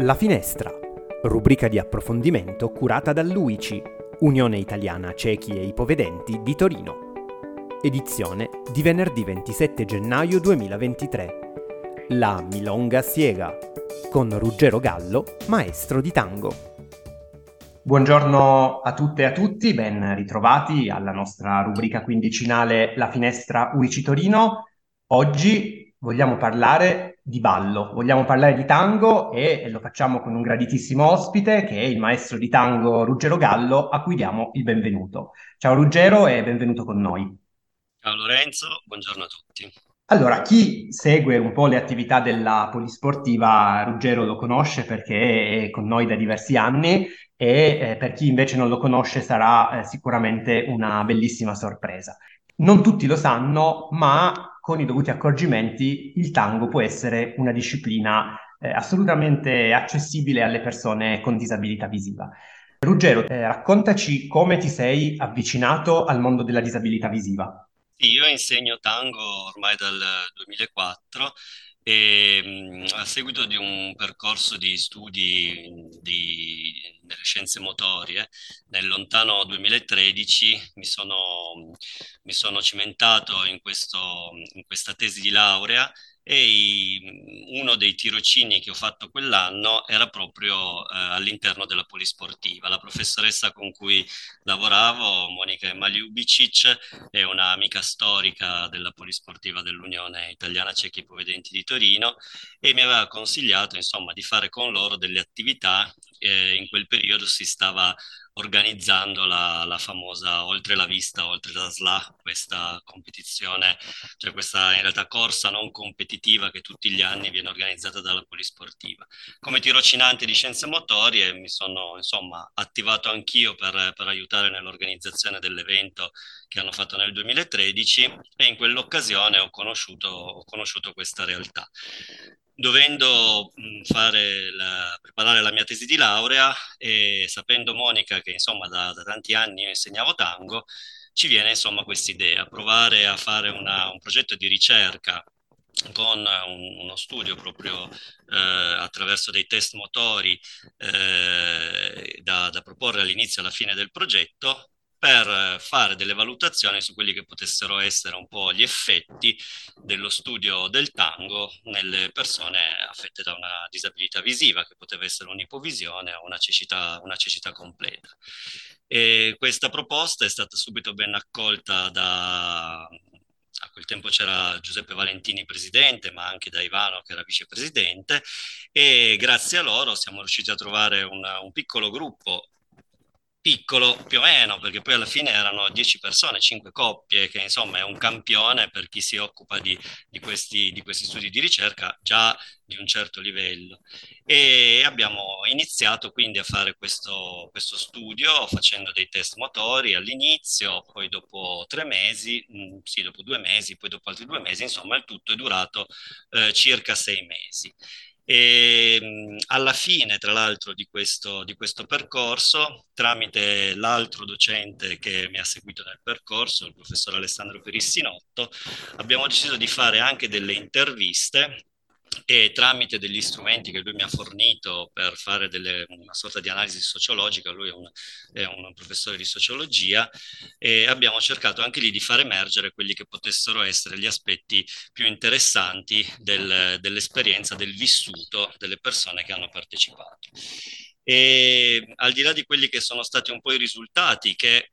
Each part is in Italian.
La Finestra, rubrica di approfondimento curata dall'UICI, Unione Italiana Ciechi e Ipovedenti di Torino. Edizione di venerdì 27 gennaio 2023. La Milonga Siega, con Ruggero Gallo, maestro di tango. Buongiorno a tutte e a tutti, ben ritrovati alla nostra rubrica quindicinale La Finestra UICI Torino. Oggi vogliamo parlare di ballo, vogliamo parlare di tango e lo facciamo con un graditissimo ospite che è il maestro di tango Ruggero Gallo, a cui diamo il benvenuto. Ciao Ruggero e benvenuto con noi. Ciao Lorenzo, buongiorno a tutti. Allora, chi segue un po' le attività della polisportiva, Ruggero lo conosce perché è con noi da diversi anni e eh, per chi invece non lo conosce sarà eh, sicuramente una bellissima sorpresa. Non tutti lo sanno, ma con i dovuti accorgimenti, il tango può essere una disciplina eh, assolutamente accessibile alle persone con disabilità visiva. Ruggero, eh, raccontaci come ti sei avvicinato al mondo della disabilità visiva. Io insegno tango ormai dal 2004 e mm, a seguito di un percorso di studi di, nelle scienze motorie, nel lontano 2013 mi sono, mi sono cimentato in, questo, in questa tesi di laurea e i, uno dei tirocini che ho fatto quell'anno era proprio eh, all'interno della polisportiva. La professoressa con cui lavoravo, Monica Maliubicic, è un'amica storica della polisportiva dell'Unione Italiana Ciechi Povedenti di Torino e mi aveva consigliato insomma di fare con loro delle attività. Eh, in quel periodo si stava organizzando la, la, famosa Oltre la Vista, Oltre la SLA, questa competizione, cioè questa in realtà corsa non competitiva che tutti gli anni viene organizzata dalla Polisportiva. Come tirocinante di scienze motorie mi sono insomma attivato anch'io per, per aiutare nell'organizzazione dell'evento che hanno fatto nel 2013 e in quell'occasione ho conosciuto, ho conosciuto questa realtà dovendo la, preparare la mia tesi di laurea e sapendo Monica che insomma da, da tanti anni io insegnavo tango, ci viene insomma questa idea, provare a fare una, un progetto di ricerca con un, uno studio proprio eh, attraverso dei test motori eh, da, da proporre all'inizio e alla fine del progetto per fare delle valutazioni su quelli che potessero essere un po' gli effetti dello studio del tango nelle persone affette da una disabilità visiva, che poteva essere un'ipovisione o una cecità, una cecità completa. E questa proposta è stata subito ben accolta da, a quel tempo c'era Giuseppe Valentini presidente, ma anche da Ivano che era vicepresidente, e grazie a loro siamo riusciti a trovare una, un piccolo gruppo piccolo più o meno, perché poi alla fine erano 10 persone, 5 coppie, che insomma è un campione per chi si occupa di, di, questi, di questi studi di ricerca già di un certo livello. E abbiamo iniziato quindi a fare questo, questo studio facendo dei test motori all'inizio, poi dopo tre mesi, mm, sì, dopo due mesi, poi dopo altri due mesi, insomma il tutto è durato eh, circa sei mesi. E alla fine, tra l'altro, di questo, di questo percorso, tramite l'altro docente che mi ha seguito nel percorso, il professor Alessandro Perissinotto, abbiamo deciso di fare anche delle interviste e tramite degli strumenti che lui mi ha fornito per fare delle, una sorta di analisi sociologica, lui è un, è un professore di sociologia, e abbiamo cercato anche lì di far emergere quelli che potessero essere gli aspetti più interessanti del, dell'esperienza, del vissuto delle persone che hanno partecipato. E al di là di quelli che sono stati un po' i risultati che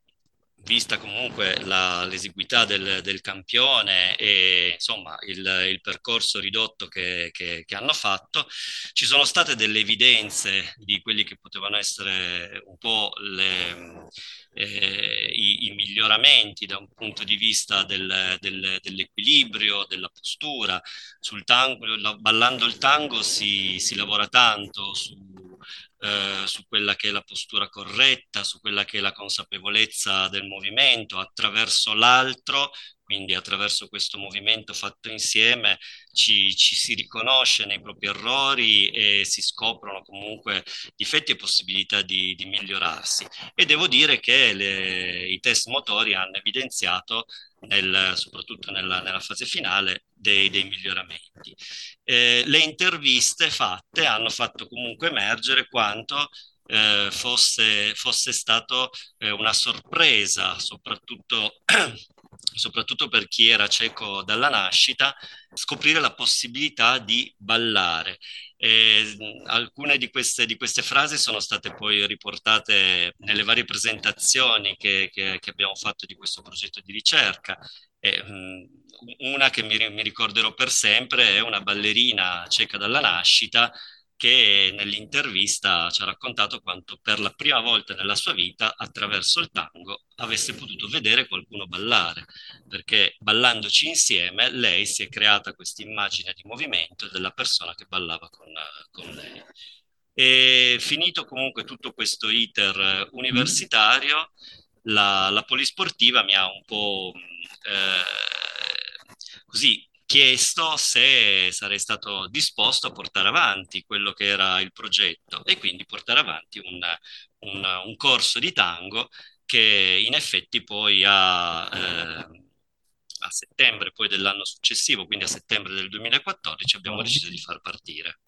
vista comunque la, l'esiguità del, del, campione e insomma il, il percorso ridotto che, che, che, hanno fatto, ci sono state delle evidenze di quelli che potevano essere un po' le, eh, i, i, miglioramenti da un punto di vista del, del, dell'equilibrio, della postura. Sul tango, ballando il tango si, si lavora tanto su eh, su quella che è la postura corretta, su quella che è la consapevolezza del movimento, attraverso l'altro quindi attraverso questo movimento fatto insieme ci, ci, si riconosce nei propri errori e si scoprono comunque difetti e possibilità di, di migliorarsi. E devo dire che le, i test motori hanno evidenziato, nel, soprattutto nella, nella, fase finale, dei, dei miglioramenti. Eh, le interviste fatte hanno fatto comunque emergere quanto eh, fosse, fosse stato eh, una sorpresa, soprattutto soprattutto per chi era cieco dalla nascita, scoprire la possibilità di ballare. E alcune di queste, di queste, frasi sono state poi riportate nelle varie presentazioni che, che, che abbiamo fatto di questo progetto di ricerca. E, um, una che mi, mi ricorderò per sempre è una ballerina cieca dalla nascita che nell'intervista ci ha raccontato quanto per la prima volta nella sua vita, attraverso il tango, avesse potuto vedere qualcuno ballare, perché ballandoci insieme lei si è creata questa immagine di movimento della persona che ballava con, con lei. E finito comunque tutto questo iter universitario, la, la polisportiva mi ha un po' eh, così chiesto se sarei stato disposto a portare avanti quello che era il progetto e quindi portare avanti un, un, un corso di tango che in effetti poi a, eh, a settembre poi dell'anno successivo, quindi a settembre del 2014, abbiamo deciso di far partire.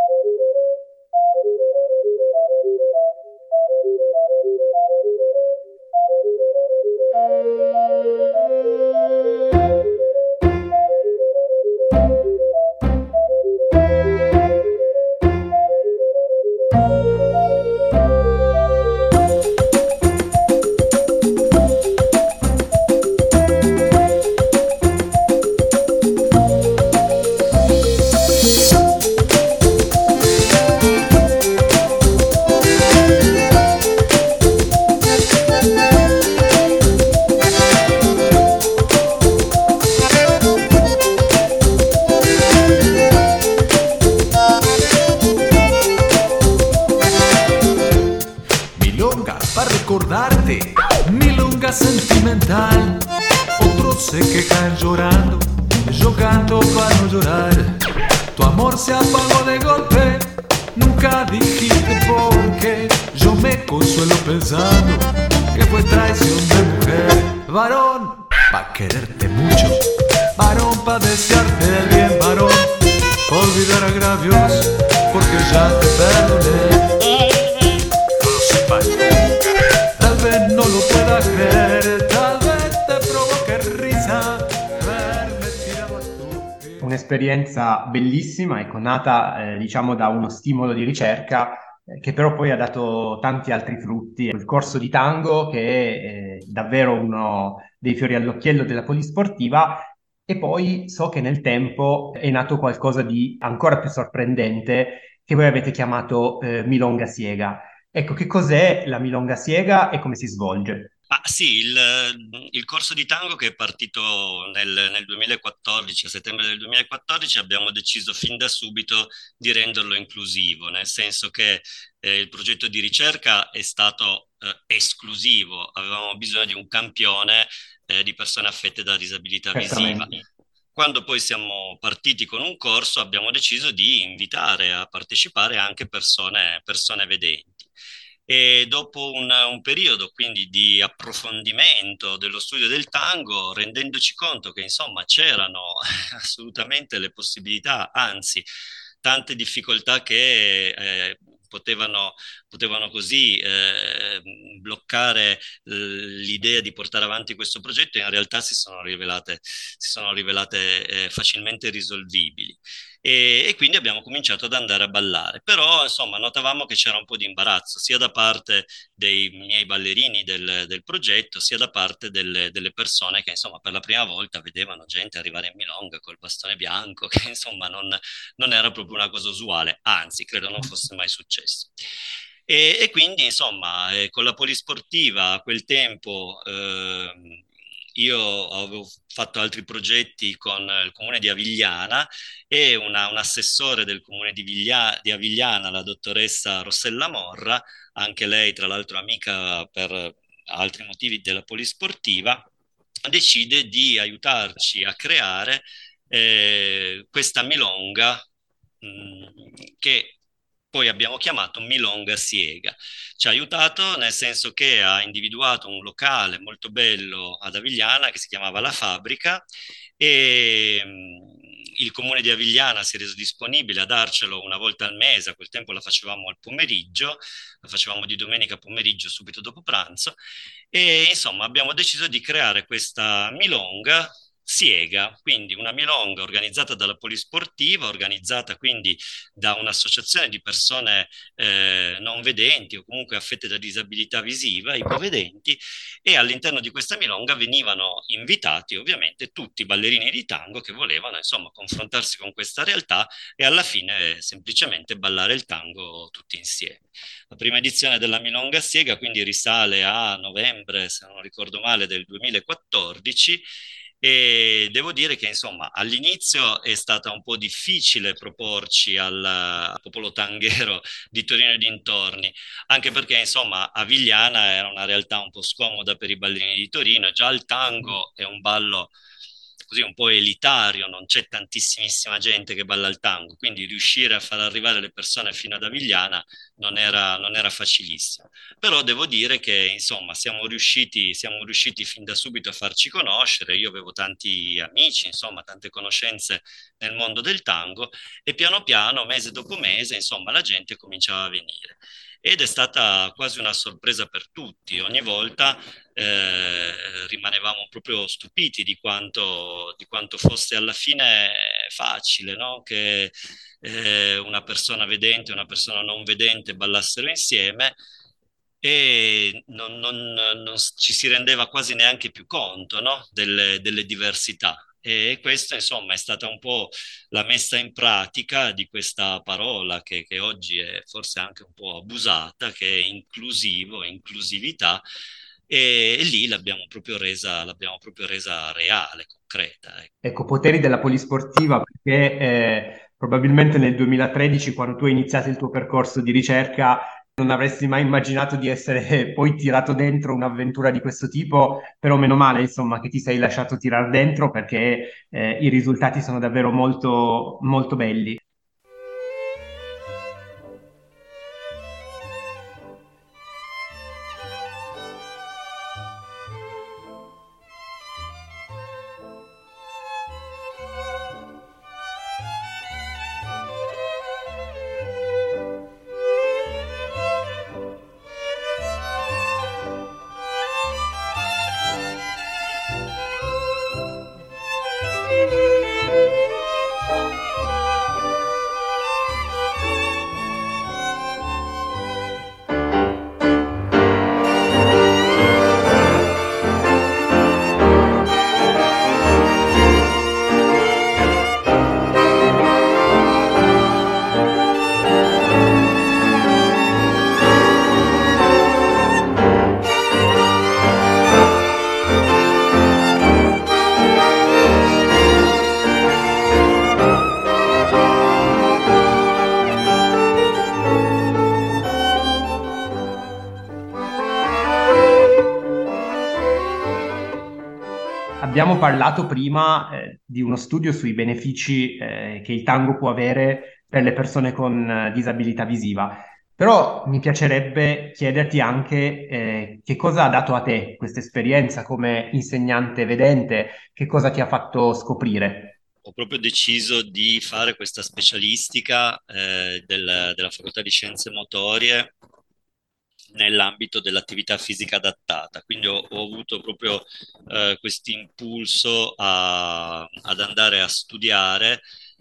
llorar. Tu amor se apagó de golpe, nunca dijiste por qué. Yo me consuelo pensando que fue traición de mujer. Varón, pa' quererte mucho, varón, pa' desearte el bien, varón. Olvidar agravios, porque ya te perdoné. No lo sepas, tal vez no lo puedas creer un'esperienza bellissima, ecco, nata eh, diciamo da uno stimolo di ricerca eh, che però poi ha dato tanti altri frutti. Il corso di tango che è eh, davvero uno dei fiori all'occhiello della polisportiva e poi so che nel tempo è nato qualcosa di ancora più sorprendente che voi avete chiamato eh, Milonga Siega. Ecco, che cos'è la Milonga Siega e come si svolge? Ah, sì, il, il, corso di tango che è partito nel, nel, 2014, a settembre del 2014, abbiamo deciso fin da subito di renderlo inclusivo, nel senso che eh, il progetto di ricerca è stato eh, esclusivo, avevamo bisogno di un campione eh, di persone affette da disabilità visiva. Quando poi siamo partiti con un corso abbiamo deciso di invitare a partecipare anche persone, persone vedenti e dopo un, un, periodo quindi di approfondimento dello studio del tango, rendendoci conto che insomma c'erano assolutamente le possibilità, anzi tante difficoltà che eh, potevano, potevano, così eh, bloccare l'idea di portare avanti questo progetto in realtà si sono rivelate, si sono rivelate eh, facilmente risolvibili e, e, quindi abbiamo cominciato ad andare a ballare. Però, insomma, notavamo che c'era un po' di imbarazzo, sia da parte dei miei ballerini del, del progetto, sia da parte delle, delle, persone che, insomma, per la prima volta vedevano gente arrivare in milonga col bastone bianco, che, insomma, non, non era proprio una cosa usuale, anzi, credo non fosse mai successo. E, e quindi, insomma, eh, con la polisportiva a quel tempo... Eh, io avevo fatto altri progetti con il comune di Avigliana e una, un assessore del comune di, Viglia, di Avigliana, la dottoressa Rossella Morra, anche lei tra l'altro amica per altri motivi della polisportiva, decide di aiutarci a creare eh, questa milonga mh, mm, che poi abbiamo chiamato Milonga Siega. Ci ha aiutato nel senso che ha individuato un locale molto bello ad Avigliana che si chiamava La Fabbrica e mm, il comune di Avigliana si è reso disponibile a darcelo una volta al mese, a quel tempo la facevamo al pomeriggio, la facevamo di domenica pomeriggio subito dopo pranzo e insomma abbiamo deciso di creare questa milonga Siega, quindi una milonga organizzata dalla Polisportiva, organizzata quindi da un'associazione di persone eh, non vedenti o comunque affette da disabilità visiva, ipovedenti, e all'interno di questa milonga venivano invitati ovviamente tutti i ballerini di tango che volevano insomma confrontarsi con questa realtà e alla fine semplicemente ballare il tango tutti insieme. La prima edizione della Milonga Siega quindi risale a novembre, se non ricordo male, del 2014 e devo dire che insomma all'inizio è stata un po' difficile proporci al, popolo tanghero di Torino e dintorni, anche perché insomma Avigliana era una realtà un po' scomoda per i ballerini di Torino, già il tango è un ballo così un po' elitario, non c'è tantissimissima gente che balla il tango, quindi riuscire a far arrivare le persone fino ad Avigliana non era, non era facilissimo. Però devo dire che insomma siamo riusciti, siamo riusciti fin da subito a farci conoscere, io avevo tanti amici, insomma tante conoscenze nel mondo del tango e piano piano, mese dopo mese, insomma la gente cominciava a venire ed è stata quasi una sorpresa per tutti. Ogni volta eh, rimanevamo proprio stupiti di quanto, di quanto, fosse alla fine facile, no? che eh, una persona vedente e una persona non vedente ballassero insieme e non, non, non, ci si rendeva quasi neanche più conto no? delle, delle diversità. E questa, insomma, è stata un po' la messa in pratica di questa parola che, che oggi è forse anche un po' abusata, che è inclusivo, inclusività, e, e lì l'abbiamo proprio, resa, l'abbiamo proprio resa reale, concreta. Ecco. ecco, poteri della polisportiva, perché eh, probabilmente nel 2013, quando tu hai iniziato il tuo percorso di ricerca, non avresti mai immaginato di essere poi tirato dentro un'avventura di questo tipo, però meno male, insomma, che ti sei lasciato tirare dentro perché eh, i risultati sono davvero molto, molto belli. Abbiamo parlato prima eh, di uno studio sui benefici eh, che il tango può avere per le persone con eh, disabilità visiva, però mi piacerebbe chiederti anche eh, che cosa ha dato a te questa esperienza come insegnante vedente, che cosa ti ha fatto scoprire? Ho proprio deciso di fare questa specialistica eh, del, della facoltà di scienze motorie nell'ambito dell'attività fisica adattata. Quindi ho, ho avuto proprio eh, questo impulso ad andare a studiare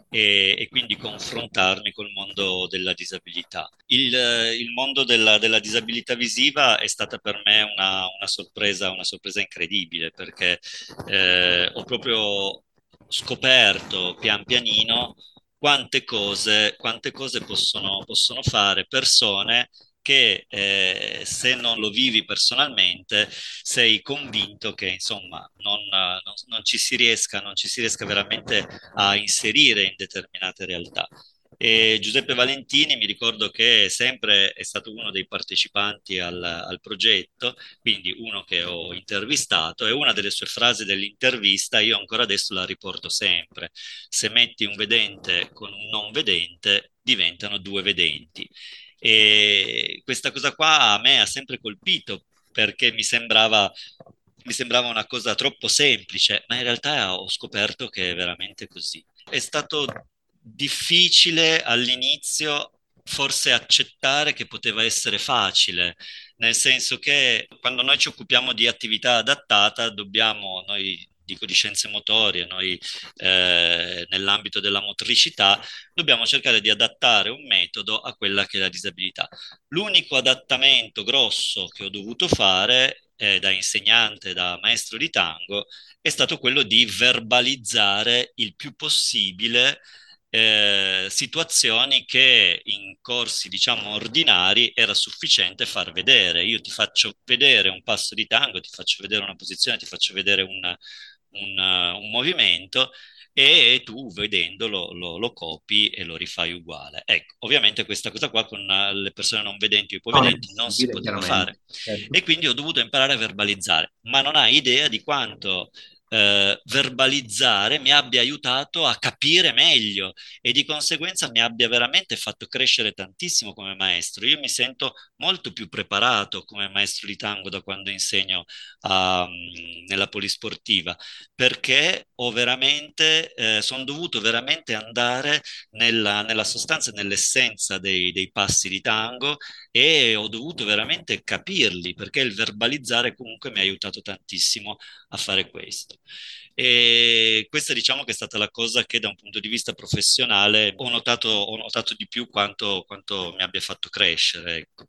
e, e, quindi confrontarmi col mondo della disabilità. Il, il mondo della, della, disabilità visiva è stata per me una, una, sorpresa, una sorpresa incredibile perché eh, ho proprio scoperto pian pianino quante cose, quante cose possono, possono fare persone che eh, se non lo vivi personalmente sei convinto che insomma non, non, non, ci si riesca, non ci si riesca veramente a inserire in determinate realtà. E Giuseppe Valentini mi ricordo che sempre è stato uno dei partecipanti al, al, progetto, quindi uno che ho intervistato e una delle sue frasi dell'intervista io ancora adesso la riporto sempre. Se metti un vedente con un non vedente diventano due vedenti. E questa cosa qua a me ha sempre colpito perché mi sembrava mi sembrava una cosa troppo semplice, ma in realtà ho scoperto che è veramente così. È stato difficile all'inizio forse accettare che poteva essere facile, nel senso che quando noi ci occupiamo di attività adattata dobbiamo, noi dico di scienze motorie, noi eh, nell'ambito della motricità, dobbiamo cercare di adattare un metodo a quella che è la disabilità. L'unico adattamento grosso che ho dovuto fare eh, da insegnante, da maestro di tango, è stato quello di verbalizzare il più possibile eh, situazioni che in corsi, diciamo, ordinari era sufficiente far vedere. Io ti faccio vedere un passo di tango, ti faccio vedere una posizione, ti faccio vedere un, un, un movimento e tu vedendolo lo, lo, copi e lo rifai uguale. Ecco, ovviamente questa cosa qua con le persone non vedenti o ipovedenti non, non si poteva fare. Certo. E quindi ho dovuto imparare a verbalizzare, ma non hai idea di quanto eh, verbalizzare mi abbia aiutato a capire meglio e di conseguenza mi abbia veramente fatto crescere tantissimo come maestro. Io mi sento molto più preparato come maestro di tango da quando insegno a, nella polisportiva perché ho veramente, eh, sono dovuto veramente andare nella, nella sostanza, nell'essenza dei, dei passi di tango e ho dovuto veramente capirli perché il verbalizzare comunque mi ha aiutato tantissimo a fare questo. E questa diciamo che è stata la cosa che da un punto di vista professionale ho notato, ho notato di più quanto, quanto mi abbia fatto crescere. Ecco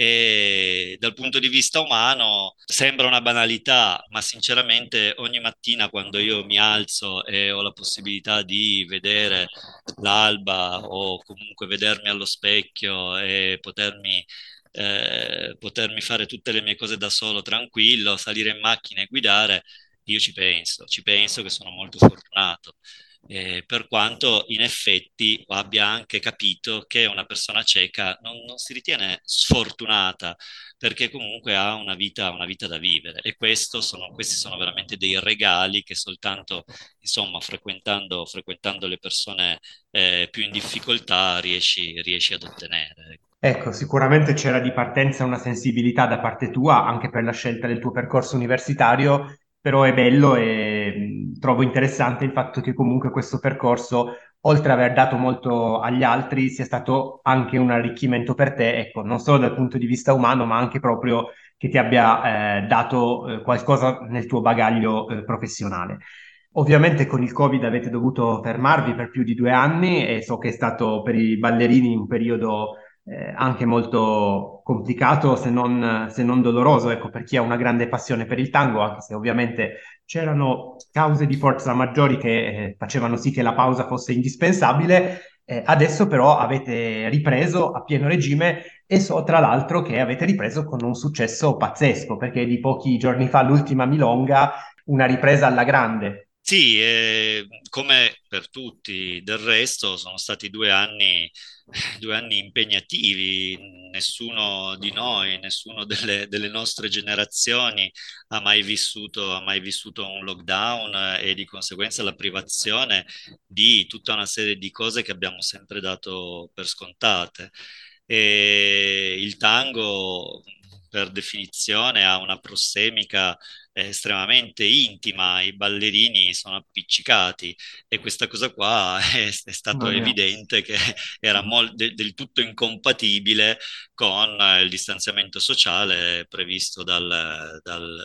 e dal punto di vista umano sembra una banalità, ma sinceramente ogni mattina quando io mi alzo e ho la possibilità di vedere l'alba o comunque vedermi allo specchio e potermi eh, potermi fare tutte le mie cose da solo, tranquillo, salire in macchina e guidare, io ci penso, ci penso che sono molto fortunato eh, per quanto in effetti abbia anche capito che una persona cieca non, non si ritiene sfortunata perché comunque ha una vita, una vita da vivere e sono, questi sono veramente dei regali che soltanto insomma frequentando, frequentando le persone eh, più in difficoltà riesci, riesci ad ottenere. Ecco, sicuramente c'era di partenza una sensibilità da parte tua anche per la scelta del tuo percorso universitario però è bello e trovo interessante il fatto che comunque questo percorso, oltre ad aver dato molto agli altri, sia stato anche un arricchimento per te, ecco, non solo dal punto di vista umano, ma anche proprio che ti abbia eh, dato eh, qualcosa nel tuo bagaglio eh, professionale. Ovviamente con il Covid avete dovuto fermarvi per più di due anni e so che è stato per i ballerini un periodo eh, anche molto complicato se non, se non, doloroso, ecco, per chi ha una grande passione per il tango, anche se ovviamente c'erano cause di forza maggiori che eh, facevano sì che la pausa fosse indispensabile. Eh, adesso però avete ripreso a pieno regime e so tra l'altro che avete ripreso con un successo pazzesco, perché di pochi giorni fa l'ultima Milonga, una ripresa alla grande. Sì, eh, come per tutti del resto, sono stati due anni, due anni impegnativi. Nessuno di noi, nessuno delle, delle nostre generazioni ha mai, vissuto, ha mai vissuto un lockdown e di conseguenza la privazione di tutta una serie di cose che abbiamo sempre dato per scontate. E il tango per definizione ha una prossemica estremamente intima, i ballerini sono appiccicati e questa cosa qua è, è stato oh, evidente che era mol- de- del tutto incompatibile con il distanziamento sociale previsto dal, dal,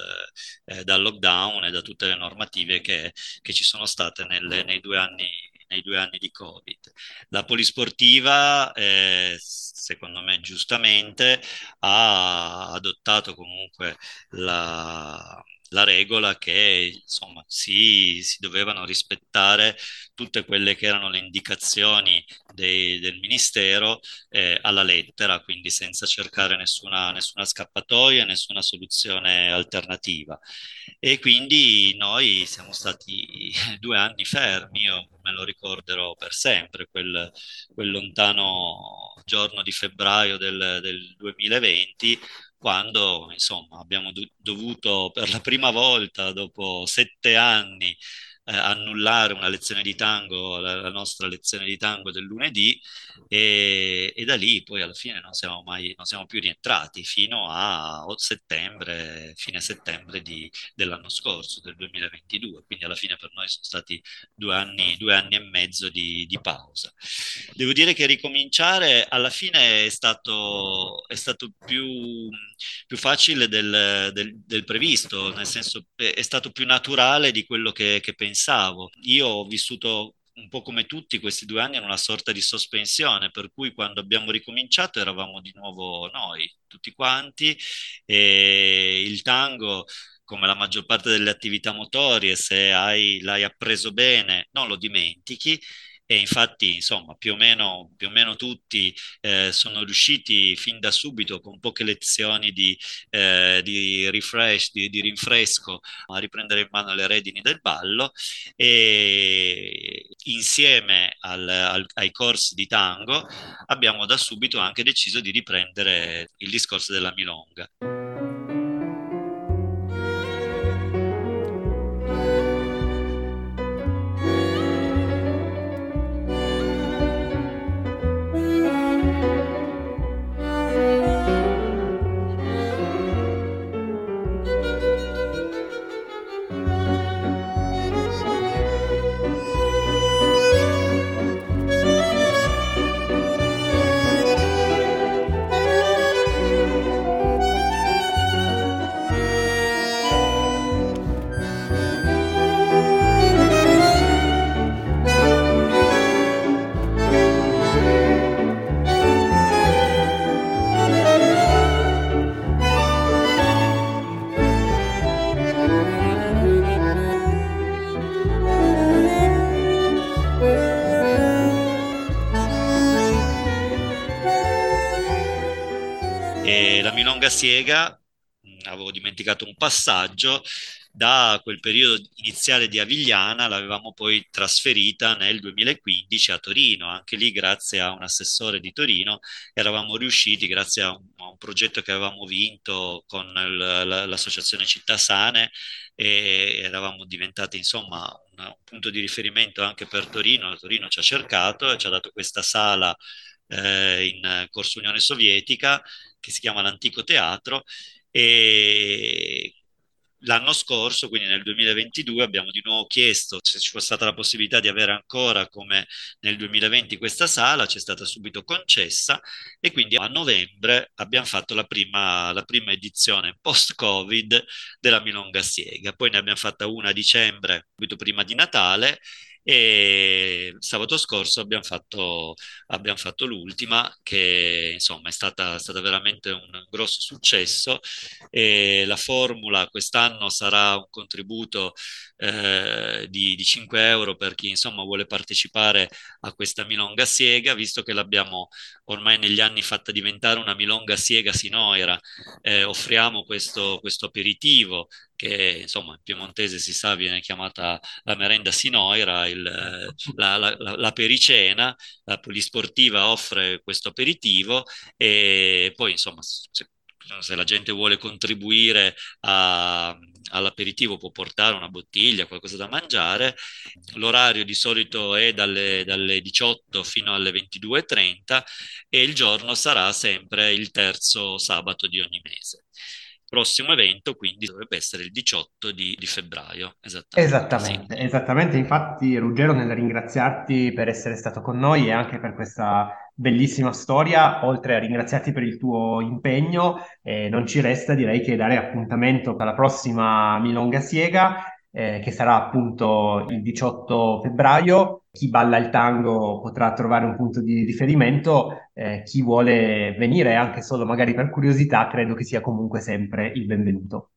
eh, dal lockdown e da tutte le normative che, che ci sono state nelle, nei due anni nei due anni di Covid. La polisportiva, eh, secondo me giustamente, ha adottato comunque la, la regola che insomma si, si dovevano rispettare tutte quelle che erano le indicazioni dei, del Ministero eh, alla lettera, quindi senza cercare nessuna, nessuna scappatoia, nessuna soluzione alternativa. E quindi noi siamo stati due anni fermi, io me lo ricorderò per sempre, quel, quel lontano giorno di febbraio del, del 2020 quando insomma abbiamo do- dovuto per la prima volta dopo sette anni eh, annullare una lezione di tango, la, la, nostra lezione di tango del lunedì e, e, da lì poi alla fine non siamo, mai, non siamo più rientrati fino a settembre, fine settembre di, dell'anno scorso, del 2022, quindi alla fine per noi sono stati due anni, due anni e mezzo di, di pausa. Devo dire che ricominciare alla fine è stato, è stato più, più facile del, del, del, previsto, nel senso è stato più naturale di quello che, che pensavo pensavo. Io ho vissuto un po' come tutti questi due anni in una sorta di sospensione, per cui quando abbiamo ricominciato eravamo di nuovo noi, tutti quanti, e il tango come la maggior parte delle attività motorie, se hai, l'hai appreso bene, non lo dimentichi e infatti insomma più o meno, più o meno tutti eh, sono riusciti fin da subito con poche lezioni di, eh, di refresh, di, di, rinfresco a riprendere in mano le redini del ballo e insieme al, al, ai corsi di tango abbiamo da subito anche deciso di riprendere il discorso della milonga. Siega, avevo dimenticato un passaggio, da quel periodo iniziale di Avigliana l'avevamo poi trasferita nel 2015 a Torino, anche lì grazie a un assessore di Torino eravamo riusciti, grazie a un, a un progetto che avevamo vinto con il, l'associazione Città Sane, e eravamo diventati insomma un, un punto di riferimento anche per Torino, Torino ci ha cercato e ci ha dato questa sala eh, in Corso Unione Sovietica che si chiama l'Antico Teatro e l'anno scorso, quindi nel 2022, abbiamo di nuovo chiesto se ci fosse stata la possibilità di avere ancora come nel 2020 questa sala, ci è stata subito concessa e quindi a novembre abbiamo fatto la prima, la prima edizione post-Covid della Milonga Siega. Poi ne abbiamo fatta una a dicembre, subito prima di Natale e sabato scorso abbiamo fatto, abbiamo fatto l'ultima che insomma è stata, stata, veramente un grosso successo. E la formula quest'anno sarà un contributo eh, di, di, 5 euro per chi insomma vuole partecipare a questa milonga siega visto che l'abbiamo ormai negli anni fatta diventare una milonga siega sinoira. Eh, offriamo questo, questo aperitivo che insomma in piemontese si sa viene chiamata la merenda sinoira, il, la, la, la, la, pericena, la polisportiva offre questo aperitivo e poi insomma se, se la gente vuole contribuire a, all'aperitivo può portare una bottiglia, qualcosa da mangiare. L'orario di solito è dalle, dalle 18 fino alle 22.30 e il giorno sarà sempre il terzo sabato di ogni mese prossimo evento quindi dovrebbe essere il 18 di, di febbraio. Esattamente, esattamente, sì. esattamente. Infatti Ruggero nel ringraziarti per essere stato con noi e anche per questa bellissima storia, oltre a ringraziarti per il tuo impegno, eh, non ci resta direi che dare appuntamento alla prossima Milonga Siega eh, che sarà appunto il 18 febbraio. Chi balla il tango potrà trovare un punto di riferimento, eh, chi vuole venire anche solo magari per curiosità, credo che sia comunque sempre il benvenuto.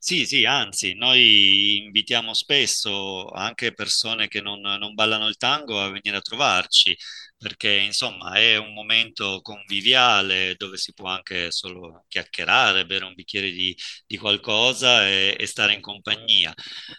Sì, sì, anzi, noi invitiamo spesso anche persone che non, non ballano il tango a venire a trovarci, perché insomma è un momento conviviale dove si può anche solo chiacchierare, bere un bicchiere di, di qualcosa e, e, stare in compagnia.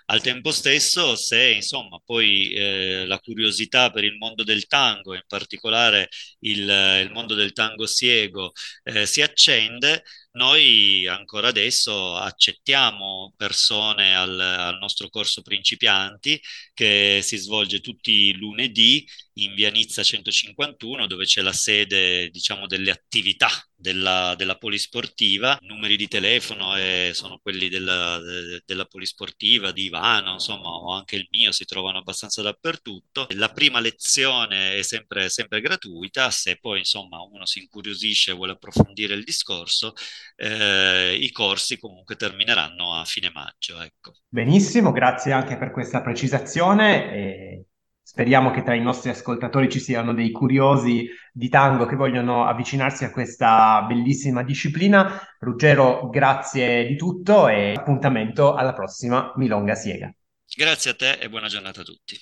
Al tempo stesso, se insomma poi eh, la curiosità per il mondo del tango, in particolare il, il mondo del tango siego, eh, si accende, noi ancora adesso accettiamo persone al, al, nostro corso principianti che si svolge tutti i lunedì in via Nizza 151 dove c'è la sede diciamo delle attività della, della polisportiva, numeri di telefono eh, sono quelli della, de, della polisportiva, di Ivano, insomma, o anche il mio, si trovano abbastanza dappertutto. La prima lezione è sempre, sempre gratuita, se poi insomma uno si incuriosisce e vuole approfondire il discorso, eh, i corsi comunque termineranno a fine maggio. Ecco. Benissimo, grazie anche per questa precisazione. E Speriamo che tra i nostri ascoltatori ci siano dei curiosi di tango che vogliono avvicinarsi a questa bellissima disciplina. Ruggero, grazie di tutto e appuntamento alla prossima Milonga Siega. Grazie a te e buona giornata a tutti.